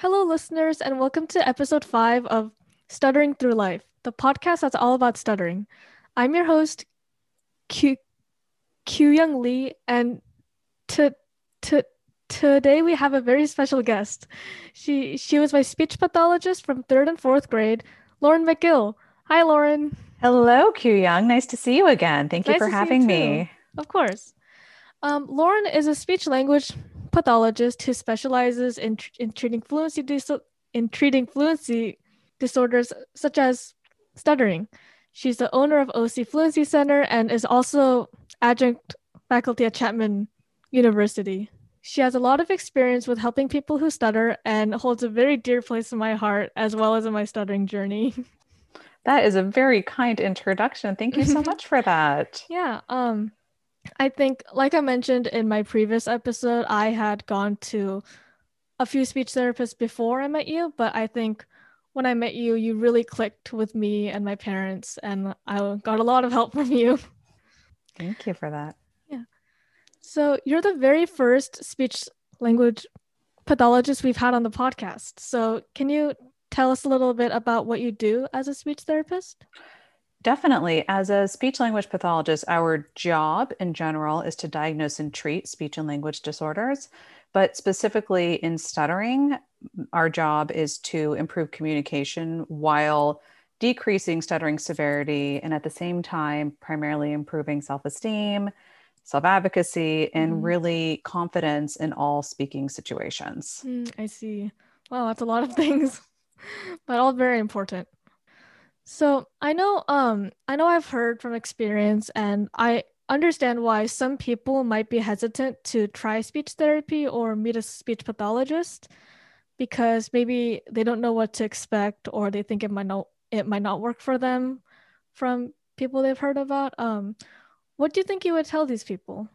Hello, listeners, and welcome to episode five of Stuttering Through Life, the podcast that's all about stuttering. I'm your host, Q, Q Young Lee, and to, to, today we have a very special guest. She she was my speech pathologist from third and fourth grade, Lauren McGill. Hi, Lauren. Hello, Q Young. Nice to see you again. Thank you for see you having me. Of course. Um, Lauren is a speech language pathologist who specializes in, tr- in treating fluency dis- in treating fluency disorders such as stuttering. She's the owner of OC Fluency Center and is also adjunct faculty at Chapman University. She has a lot of experience with helping people who stutter and holds a very dear place in my heart as well as in my stuttering journey. That is a very kind introduction. Thank you so much for that. Yeah, um I think like I mentioned in my previous episode, I had gone to a few speech therapists before I met you, but I think when I met you, you really clicked with me and my parents and I got a lot of help from you. Thank you for that. Yeah. So, you're the very first speech language pathologist we've had on the podcast. So, can you tell us a little bit about what you do as a speech therapist? Definitely. As a speech language pathologist, our job in general is to diagnose and treat speech and language disorders. But specifically in stuttering, our job is to improve communication while decreasing stuttering severity and at the same time, primarily improving self esteem, self advocacy, and Mhm. really confidence in all speaking situations. Hmm, I see. Wow, that's a lot of things, but all very important. So I know, um, I know I've heard from experience, and I understand why some people might be hesitant to try speech therapy or meet a speech pathologist because maybe they don't know what to expect or they think it might not it might not work for them from people they've heard about. Um, what do you think you would tell these people?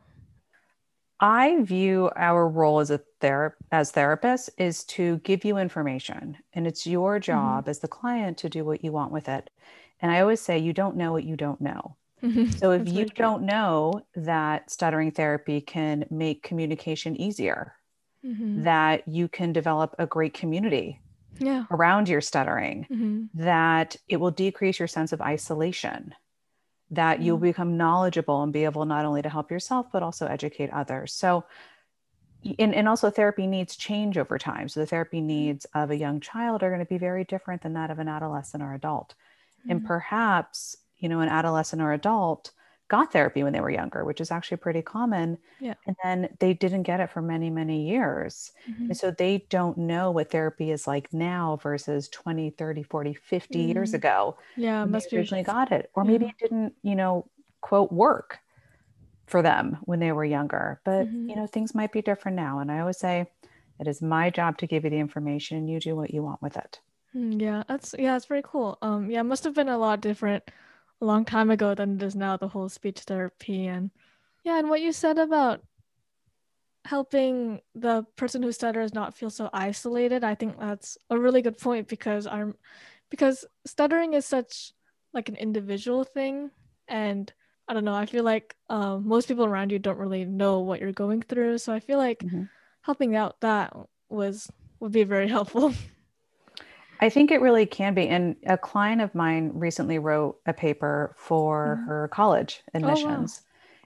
I view our role as a ther- as therapists is to give you information and it's your job as the client to do what you want with it. And I always say you don't know what you don't know. So if That's you don't know that stuttering therapy can make communication easier, Mhm. that you can develop a great community Yeah. around your stuttering, Mhm. that it will decrease your sense of isolation, that you'll become knowledgeable and be able not only to help yourself, but also educate others. So, and, and also therapy needs change over time. So, the therapy needs of a young child are going to be very different than that of an adolescent or adult. And Mhm. perhaps, you know, an adolescent or adult got therapy when they were younger, which is actually pretty common. Yeah. And then they didn't get it for many, many years. Mhm. And so they don't know what therapy is like now versus 20, 30, 40, 50 years Mm. ago Yeah, they must be. originally got it. Or maybe Yeah. it didn't, you know, quote, work for them when they were younger. But, Mhm. you know, things might be different now. And I always say, it is my job to give you the information and you do what you want with it. Mm, Yeah, that's yeah, it's very cool. Um, yeah, must have been a lot different a long time ago than it is now, the whole speech therapy and yeah, and what you said about helping the person who stutters not feel so isolated, I think that's a really good point because I'm because stuttering is such like an individual thing and I don't know, I feel like um, most people around you don't really know what you're going through, so I feel like Mhm. helping out that was would be very helpful. I think it really can be. And a client of mine recently wrote a paper for Mhm. her college wow. admissions.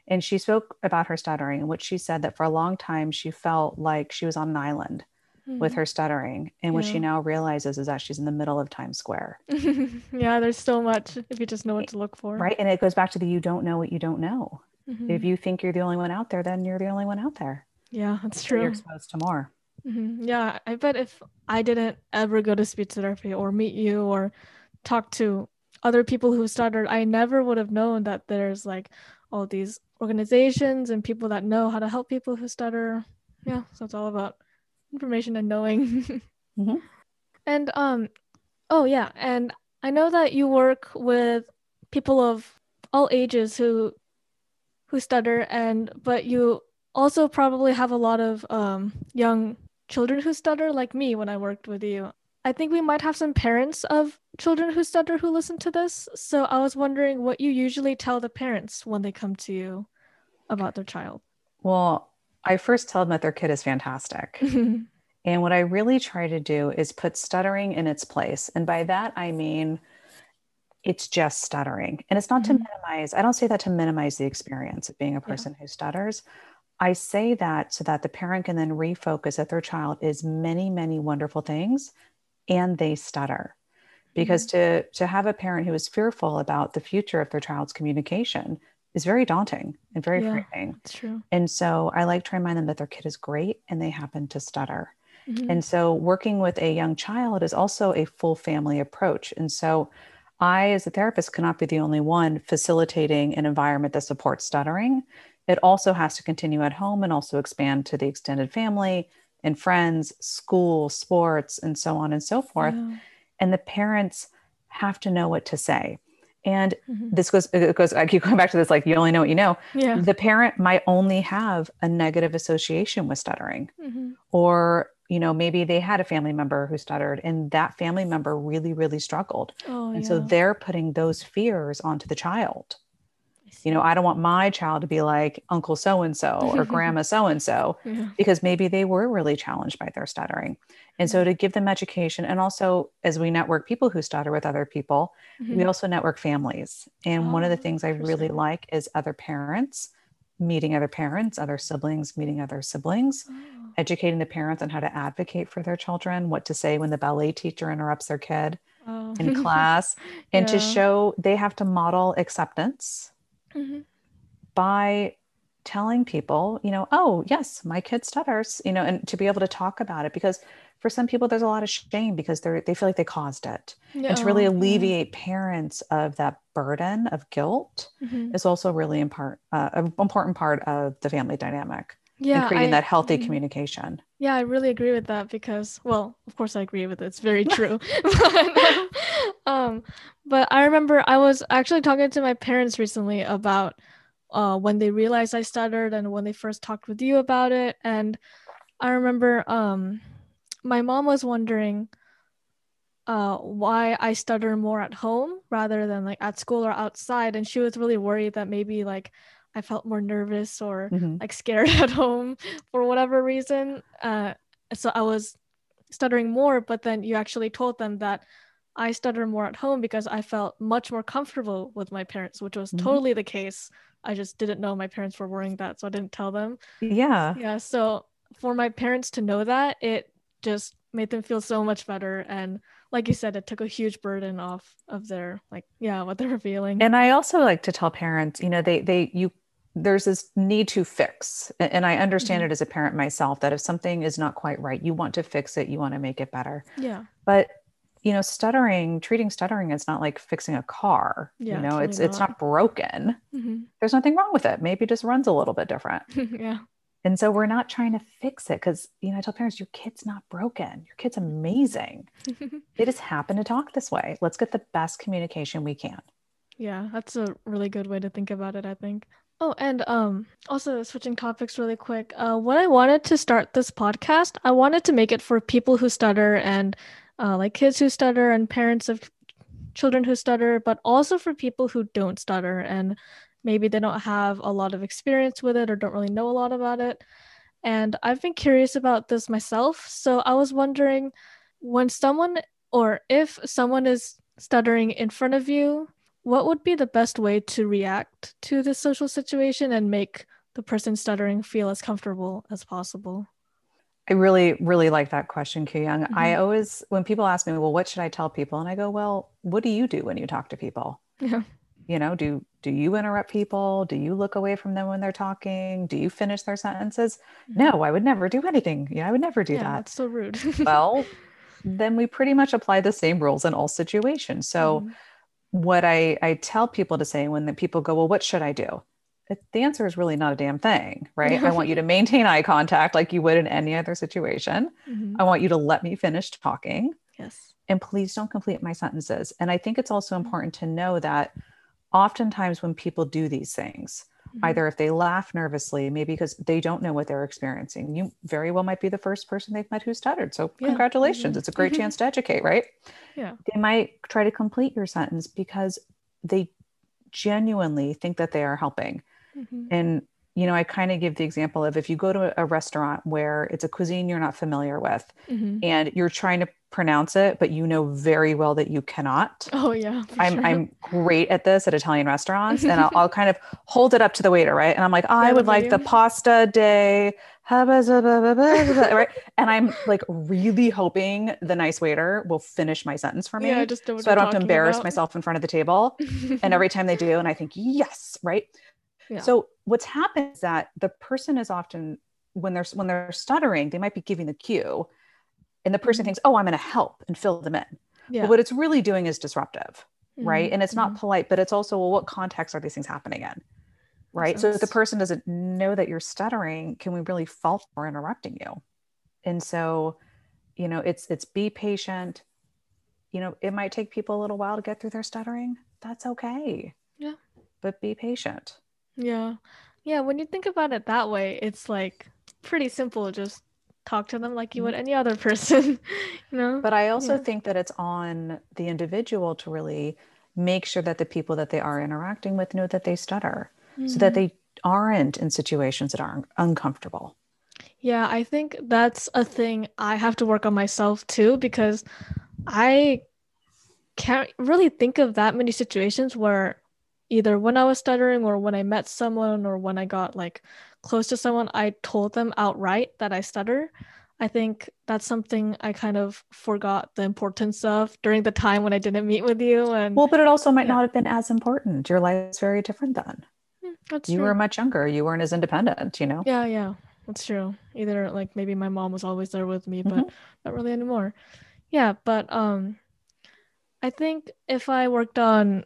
And she spoke about her stuttering, in which she said that for a long time she felt like she was on an island with Mhm. her stuttering. And what she now realizes is that she's in the middle of Times Square. yeah, there's so much if you just know what to look for. Right. And it goes back to the you don't know what you don't know. Mhm. If you think you're the only one out there, then you're the only one out there. Yeah, that's true. You're exposed to more. Mhm. Yeah, I bet if I didn't ever go to speech therapy or meet you or talk to other people who stuttered, I never would have known that there's like all these organizations and people that know how to help people who stutter. Yeah, so it's all about information and knowing. Mhm. And um oh yeah, and I know that you work with people of all ages who who stutter and but you also probably have a lot of um young children who stutter like me when I worked with you. I think we might have some parents of children who stutter who listen to this. So I was wondering what you usually tell the parents when they come to you about their child. Well, I first tell them that their kid is fantastic. And what I really try to do is put stuttering in its place. And by that, I mean, it's just stuttering. And it's not mm-hmm. to minimize, I don't say that to minimize the experience of being a person yeah. who stutters. I say that so that the parent can then refocus that their child is many, many wonderful things and they stutter. Because mm-hmm. to, to have a parent who is fearful about the future of their child's communication is very daunting and very yeah, frightening. That's true. And so I like to remind them that their kid is great and they happen to stutter. Mm-hmm. And so working with a young child is also a full family approach. And so I, as a therapist, cannot be the only one facilitating an environment that supports stuttering. It also has to continue at home and also expand to the extended family and friends, school, sports, and so on and so forth. Yeah. And the parents have to know what to say. And mm-hmm. this goes, it goes, I keep going back to this, like, you only know what you know. Yeah. The parent might only have a negative association with stuttering, mm-hmm. or, you know, maybe they had a family member who stuttered and that family member really, really struggled. Oh, and yeah. so they're putting those fears onto the child you know, I don't want my child to be like Uncle so and so or Grandma so and so, because maybe they were really challenged by their stuttering. And so to give them education, and also as we network people who stutter with other people, mm-hmm. we also network families. And oh, one of the oh, things I really like is other parents meeting other parents, other siblings meeting other siblings, oh. educating the parents on how to advocate for their children, what to say when the ballet teacher interrupts their kid. Oh. in class and yeah. to show they have to model acceptance mm-hmm. by telling people, you know, oh, yes, my kid stutters, you know, and to be able to talk about it because for some people there's a lot of shame because they're they feel like they caused it. No. And to really alleviate yeah. parents of that burden of guilt mm-hmm. is also really important uh, an important part of the family dynamic. Yeah, and creating I, that healthy mm-hmm. communication. Yeah, I really agree with that because, well, of course I agree with it. It's very true. but, um, but I remember I was actually talking to my parents recently about uh, when they realized I stuttered and when they first talked with you about it. And I remember um, my mom was wondering uh, why I stutter more at home rather than like at school or outside. And she was really worried that maybe like I felt more nervous or mm-hmm. like scared at home for whatever reason. Uh, so I was stuttering more, but then you actually told them that I stutter more at home because I felt much more comfortable with my parents, which was mm-hmm. totally the case. I just didn't know my parents were worrying that, so I didn't tell them. Yeah. Yeah. So for my parents to know that, it just made them feel so much better. And like you said, it took a huge burden off of their like, yeah, what they were feeling. And I also like to tell parents, you know, they they you there's this need to fix and i understand mm-hmm. it as a parent myself that if something is not quite right you want to fix it you want to make it better yeah but you know stuttering treating stuttering is not like fixing a car yeah, you know totally it's not. it's not. broken. Mm-hmm. there's nothing wrong with it. Maybe it just runs a little bit different. Yeah. And so we're not trying to fix it because you know i tell parents your kid's not broken. Your kid's amazing. They just happen to talk this way. Let's get the best communication we can. Yeah that's a really good way to think about it i think. Oh, and um, also switching topics really quick. Uh, when I wanted to start this podcast, I wanted to make it for people who stutter and uh, like kids who stutter and parents of children who stutter, but also for people who don't stutter and maybe they don't have a lot of experience with it or don't really know a lot about it. And I've been curious about this myself. So I was wondering when someone or if someone is stuttering in front of you what would be the best way to react to this social situation and make the person stuttering feel as comfortable as possible? I really, really like that question, Kyu Young. Mm-hmm. I always, when people ask me, well, what should I tell people? And I go, well, what do you do when you talk to people? Yeah. You know, do do you interrupt people? Do you look away from them when they're talking? Do you finish their sentences? Mm-hmm. No, I would never do anything. You know, I would never do yeah, that. That's so rude. well, then we pretty much apply the same rules in all situations. So mm-hmm what I, I tell people to say when the people go, well, what should I do? The answer is really not a damn thing, right? I want you to maintain eye contact like you would in any other situation. Mm-hmm. I want you to let me finish talking. Yes. And please don't complete my sentences. And I think it's also important to know that oftentimes when people do these things, mm-hmm. either if they laugh nervously, maybe because they don't know what they're experiencing. You very well might be the first person they've met who stuttered. So yeah. congratulations. Mm-hmm. It's a great chance to educate, right? Yeah. They might try to complete your sentence because they genuinely think that they are helping. Mm-hmm. And you know, I kind of give the example of if you go to a restaurant where it's a cuisine you're not familiar with Mhm. and you're trying to pronounce it, but you know very well that you cannot. Oh yeah. I'm sure. I'm great at this at Italian restaurants, and I'll, I'll kind of hold it up to the waiter, right? And I'm like, I Yeah, would like the pasta day. right? And I'm like really hoping the nice waiter will finish my sentence for me, yeah, I just so I don't have to embarrass about. myself in front of the table. And every time they do, and I think yes, right. Yeah. So what's happened is that the person is often when they're when they're stuttering, they might be giving the cue, and the person Mhm. thinks, oh, I'm going to help and fill them in. yeah. But what it's really doing is disruptive right Mhm, and it's not mhm. polite but it's also well what context are these things happening in right so if the person doesn't know that you're stuttering can we really fault for interrupting you and so you know it's it's be patient you know it might take people a little while to get through their stuttering that's okay Yeah. but be patient Yeah. Yeah, when you think about it that way, it's like pretty simple. Just talk to them like you would any other person, you know? but i also Yeah. think that it's on the individual to really make sure that the people that they are interacting with know that they stutter so that Mhm. they aren't in situations that are uncomfortable Yeah, I think that's a thing I have to work on myself too because I can't really think of that many situations where either when I was stuttering or when I met someone or when I got like close to someone, I told them outright that I stutter. I think that's something I kind of forgot the importance of during the time when I didn't meet with you. And Well, but it also might Yeah. not have been as important. Your life is very different then. Hmm, that's You true. were much younger. You weren't as independent, you know? Yeah, yeah, that's true. Either like maybe my mom was always there with me, but not really anymore. Yeah, but um, I think if I worked on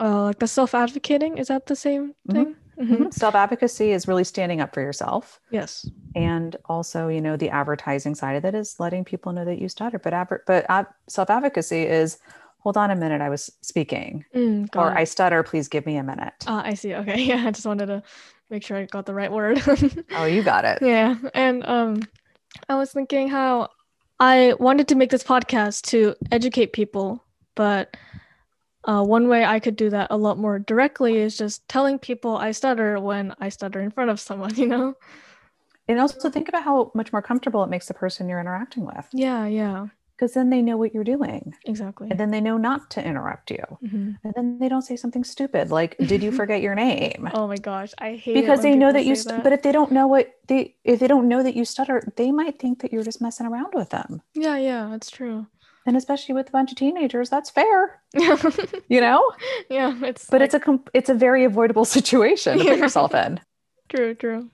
uh like the self-advocating, is that the same Mhm. thing? Mhm. Self advocacy is really standing up for yourself. Yes. And also, you know, the advertising side of that is letting people know that you stutter. But, adver- but ad- self advocacy is hold on a minute, I was speaking, Mm, or it. I stutter, please give me a minute. Ah, I see. Okay. Yeah, I just wanted to make sure I got the right word. oh, you got it. Yeah, and um, I was thinking how I wanted to make this podcast to educate people, but uh, one way I could do that a lot more directly is just telling people I stutter when I stutter in front of someone, you know? And also think about how much more comfortable it makes the person you're interacting with Yeah, yeah, because then they know what you're doing exactly. and then they know not to interrupt you. Mhm. And then they don't say something stupid like, did you forget your name? Oh my gosh, I hate it because they know that you st- but if they don't know what they if they don't know that you stutter they might think that you're just messing around with them yeah, yeah, that's true. And especially with a bunch of teenagers that's fair you know Yeah. it's but like- it's a com- it's a very avoidable situation to put yourself in True, true.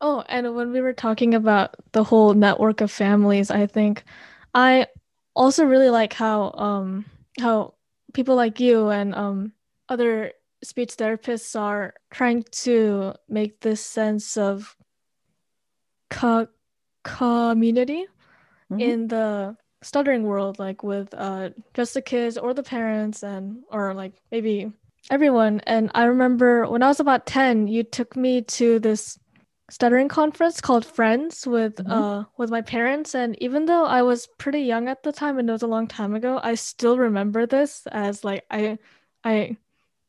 Oh, and when we were talking about the whole network of families, I think I also really like how um how people like you and um other speech therapists are trying to make this sense of co- community Mhm. in the stuttering world like with uh just the kids or the parents and or like maybe everyone. And i remember when i was about 10 you took me to this stuttering conference called friends with Mhm. uh with my parents. And even though i was pretty young at the time and it was a long time ago i still remember this as like i i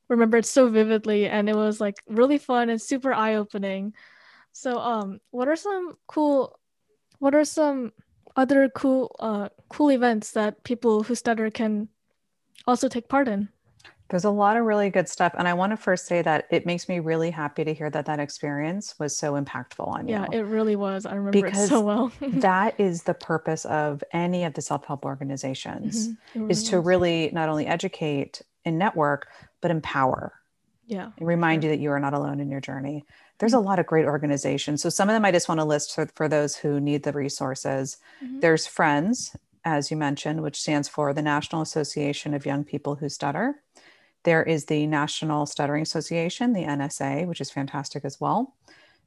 remember it so vividly. And it was like really fun and super eye-opening. So um what are some cool what are some other cool uh cool events that people who stutter can also take part in. There's a lot of really good stuff and i want to first say that it makes me really happy to hear that that experience was so impactful on yeah you. Yeah, it really was. I remember it Because so well. that is the purpose of any of the self-help organizations Mhm, it is to really not only educate and network but empower. Yeah and remind sure. you that you are not alone in your journey. There's a lot of great organizations. So some of them I just want to list for, for those who need the resources. Mhm. There's Friends, as you mentioned, which stands for the National Association of Young People Who Stutter. There is the National Stuttering Association, the NSA, which is fantastic as well.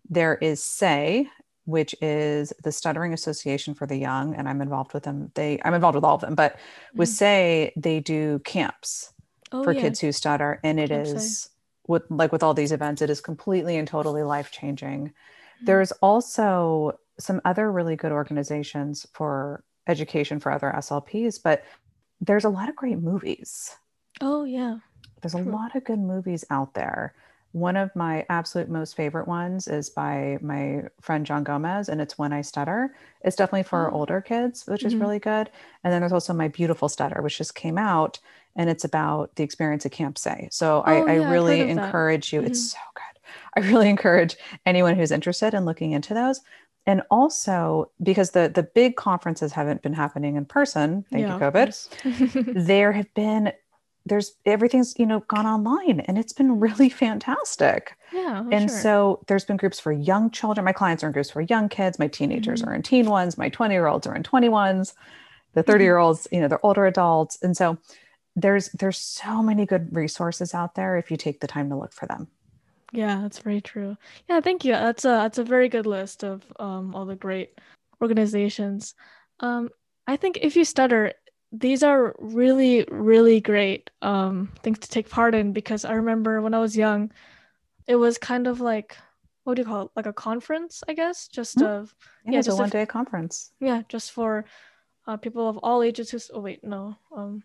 There is SAY, which is the Stuttering Association for the Young, and I'm involved with them. They I'm involved with all of them, but with Mhm. SAY, they do camps oh, for yeah. kids who stutter and it Camp Say. With like with all these events it is completely and totally life changing Mhm. there's also some other really good organizations for education for other slps but there's a lot of great movies oh yeah there's a True. lot of good movies out there One of my absolute most favorite ones is by my friend John Gomez, and it's When I Stutter. It's definitely for Oh. older kids, which is Mhm. really good. And then there's also My Beautiful Stutter, which just came out, and it's about the experience at Camp Say. So Oh, I, I yeah, really that. encourage you. It's Mhm. so good. I really encourage anyone who's interested in looking into those. And also because the the big conferences haven't been happening in person, thank Yeah, you, COVID there have been there's everything's you know gone online and it's been really fantastic yeah, oh, and sure. so there's been groups for young children my clients are in groups for young kids my teenagers Mhm. are in teen ones my 20 year olds are in 21s the Mm-hmm. 30 year olds you know they're older adults and so there's there's so many good resources out there if you take the time to look for them Yeah, that's very true. Yeah, thank you. That's a that's a very good list of um all the great organizations. Um, I think if you stutter, these are really, really great um things to take part in because I remember when I was young, it was kind of like what do you call it? Like a conference, I guess, just Mhm. of yeah, Yeah, it's a just a- one day conference yeah, just for uh, people of all ages who oh wait, no. Um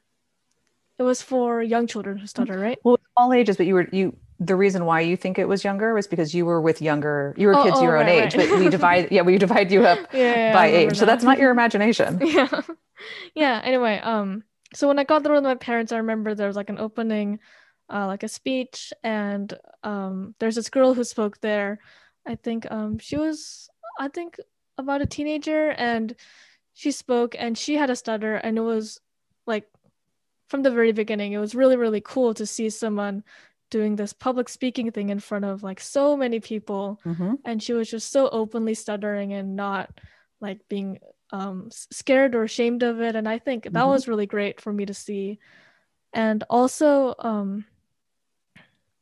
it was for young children who stutter, right? well all ages but you were you the reason why you think it was younger was because you were with younger you were Oh, kids oh, your own right, age right. but we divide yeah we divide you up Yeah, by age. So that's not your imagination. Yeah. Yeah anyway um so when i got there with my parents i remember there was like an opening uh like a speech and um there's this girl who spoke there. I think um she was i think about a teenager and she spoke and she had a stutter and it was like from the very beginning it was really really cool to see someone doing this public speaking thing in front of like so many people Mhm. and she was just so openly stuttering and not like being um scared or ashamed of it and i think that Mhm. was really great for me to see and also um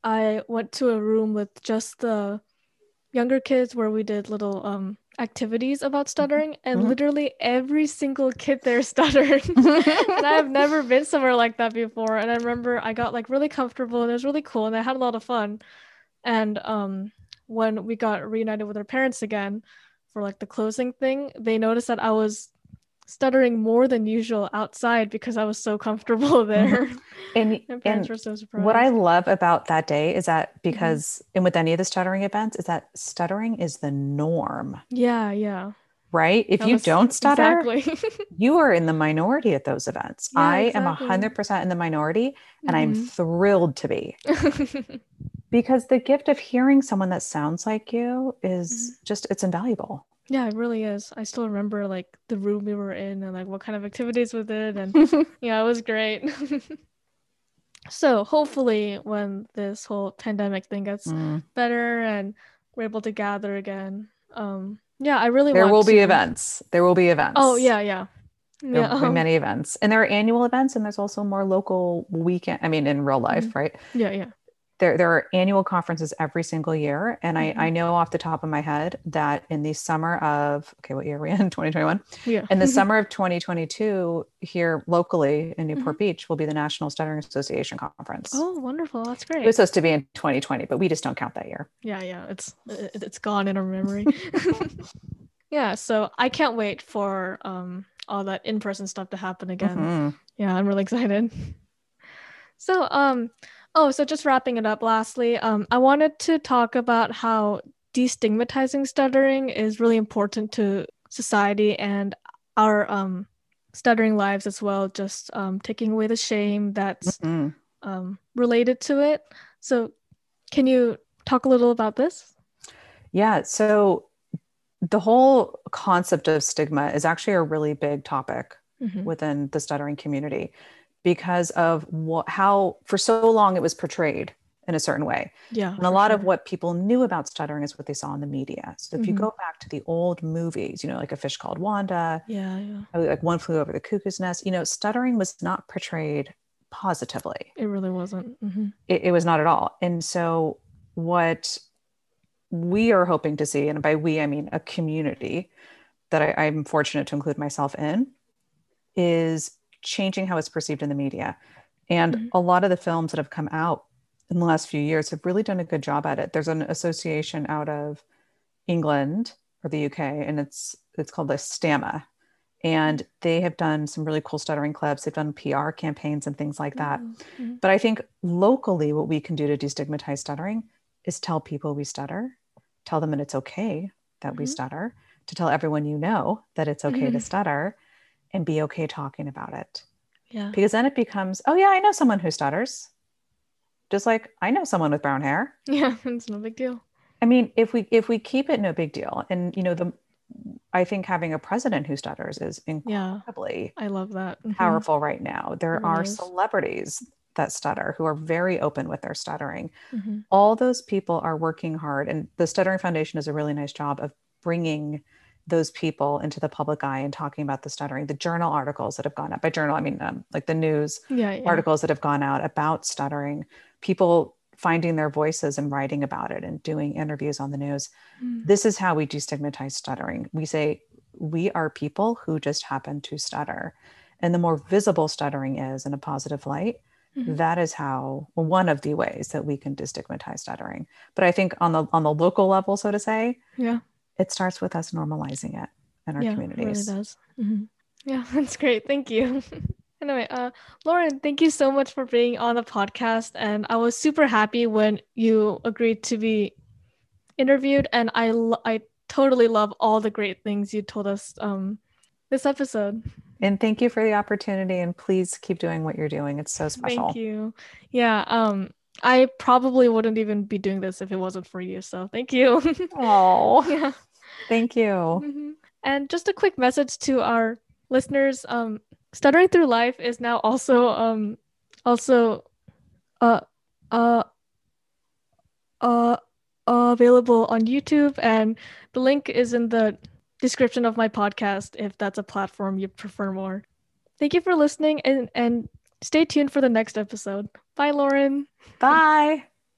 i went to a room with just the younger kids where we did little um activities about stuttering and Mhm. literally every single kid there stuttered and I've never been somewhere like that before. And I remember I got like really comfortable and it was really cool and I had a lot of fun. And um when we got reunited with our parents again for like the closing thing, they noticed that I was stuttering more than usual outside because I was so comfortable there. and, My and parents were so surprised. what i love about that day is that Mm-hmm. because and with any of the stuttering events is that stuttering is the norm yeah, yeah. right if That you was- don't stutter Exactly. you are in the minority at those events Yeah, i exactly. am 100% in the minority and i'm Mhm. thrilled to be because the gift of hearing someone that sounds like you is Mm-hmm. just it's invaluable Yeah, it really is. I still remember like the room we were in and like what kind of activities we did and yeah, it was great. so hopefully when this whole pandemic thing gets Mm. better and we're able to gather again. Um yeah, I really there will be events there will be events Oh yeah, yeah. there Yeah. will be many events and there are annual events and there's also more local weekend i mean in real life Mhm. right yeah, yeah. There there are annual conferences every single year and Mhm. I, I know off the top of my head that in the summer of okay what year are we in 2021 Yeah. in the summer of 2022 here locally in newport Mhm. beach will be the national stuttering association conference Oh, wonderful. That's great. it was supposed to be in 2020 but we just don't count that year Yeah, yeah, it's it- it's gone in our memory. yeah, so I can't wait for um all that in-person stuff to happen again. Mhm. Yeah, I'm really excited. So, um, oh, so just wrapping it up lastly, um, I wanted to talk about how destigmatizing stuttering is really important to society and our um stuttering lives as well, just um taking away the shame that's Mhm. um related to it. So, can you talk a little about this? yeah so the whole concept of stigma is actually a really big topic Mhm. within the stuttering community because of what, how for so long it was portrayed in a certain way. Yeah. And a lot of what people knew about stuttering is what they saw in the media. So if you Mhm. go back to the old movies, you know, like A Fish Called Wanda, Yeah, yeah. like One Flew Over the Cuckoo's Nest, you know, stuttering was not portrayed positively. It really wasn't. hmm It, it was not at all. And so what we are hoping to see, and by we, I mean a community that I, I'm fortunate to include myself in, is changing how it's perceived in the media. And Mhm. a lot of the films that have come out in the last few years have really done a good job at it. There's an association out of England or the UK, and it's it's called the STAMMA. And they have done some really cool stuttering clubs. They've done PR campaigns and things like that. Mhm. But I think locally, what we can do to destigmatize stuttering is tell people we stutter, tell them that it's okay that we Mhm. stutter, to tell everyone you know that it's okay to stutter, and be okay talking about it. Yeah. Because then it becomes, oh, yeah, I know someone who stutters. Just like I know someone with brown hair. Yeah. It's no big deal. I mean, if we if we keep it no big deal, and you know, the I think having a president who stutters is incredibly Yeah. I love that. Mhm. powerful right now. There It are is. celebrities that stutter who are very open with their stuttering. Mhm. All those people are working hard, and the Stuttering Foundation does a really nice job of bringing those people into the public eye and talking about the stuttering. The journal articles that have gone out by journal, I mean, um, like the news Yeah. yeah. articles that have gone out about stuttering, people finding their voices and writing about it and doing interviews on the news. Mm. This is how we destigmatize stuttering. We say, we are people who just happen to stutter. And the more visible stuttering is in a positive light, Mhm. that is how well, one of the ways that we can destigmatize stuttering. But I think on the on the local level, so to say, Yeah. It starts with us normalizing it in our yeah. communities. It really does. Mhm. Yeah. That's great. Thank you. anyway, uh, Lauren, thank you so much for being on the podcast. And I was super happy when you agreed to be interviewed. And I, lo- I totally love all the great things you told us um, this episode. And thank you for the opportunity. And please keep doing what you're doing. It's so special. Thank you. Yeah. Um, I probably wouldn't even be doing this if it wasn't for you. So thank you. Oh, yeah. thank you. Mhm. And just a quick message to our listeners: um, stuttering through life is now also um, also uh, uh, uh, available on YouTube, and the link is in the description of my podcast if that's a platform you prefer more. Thank you for listening, and and stay tuned for the next episode. Bye, Lauren. Bye.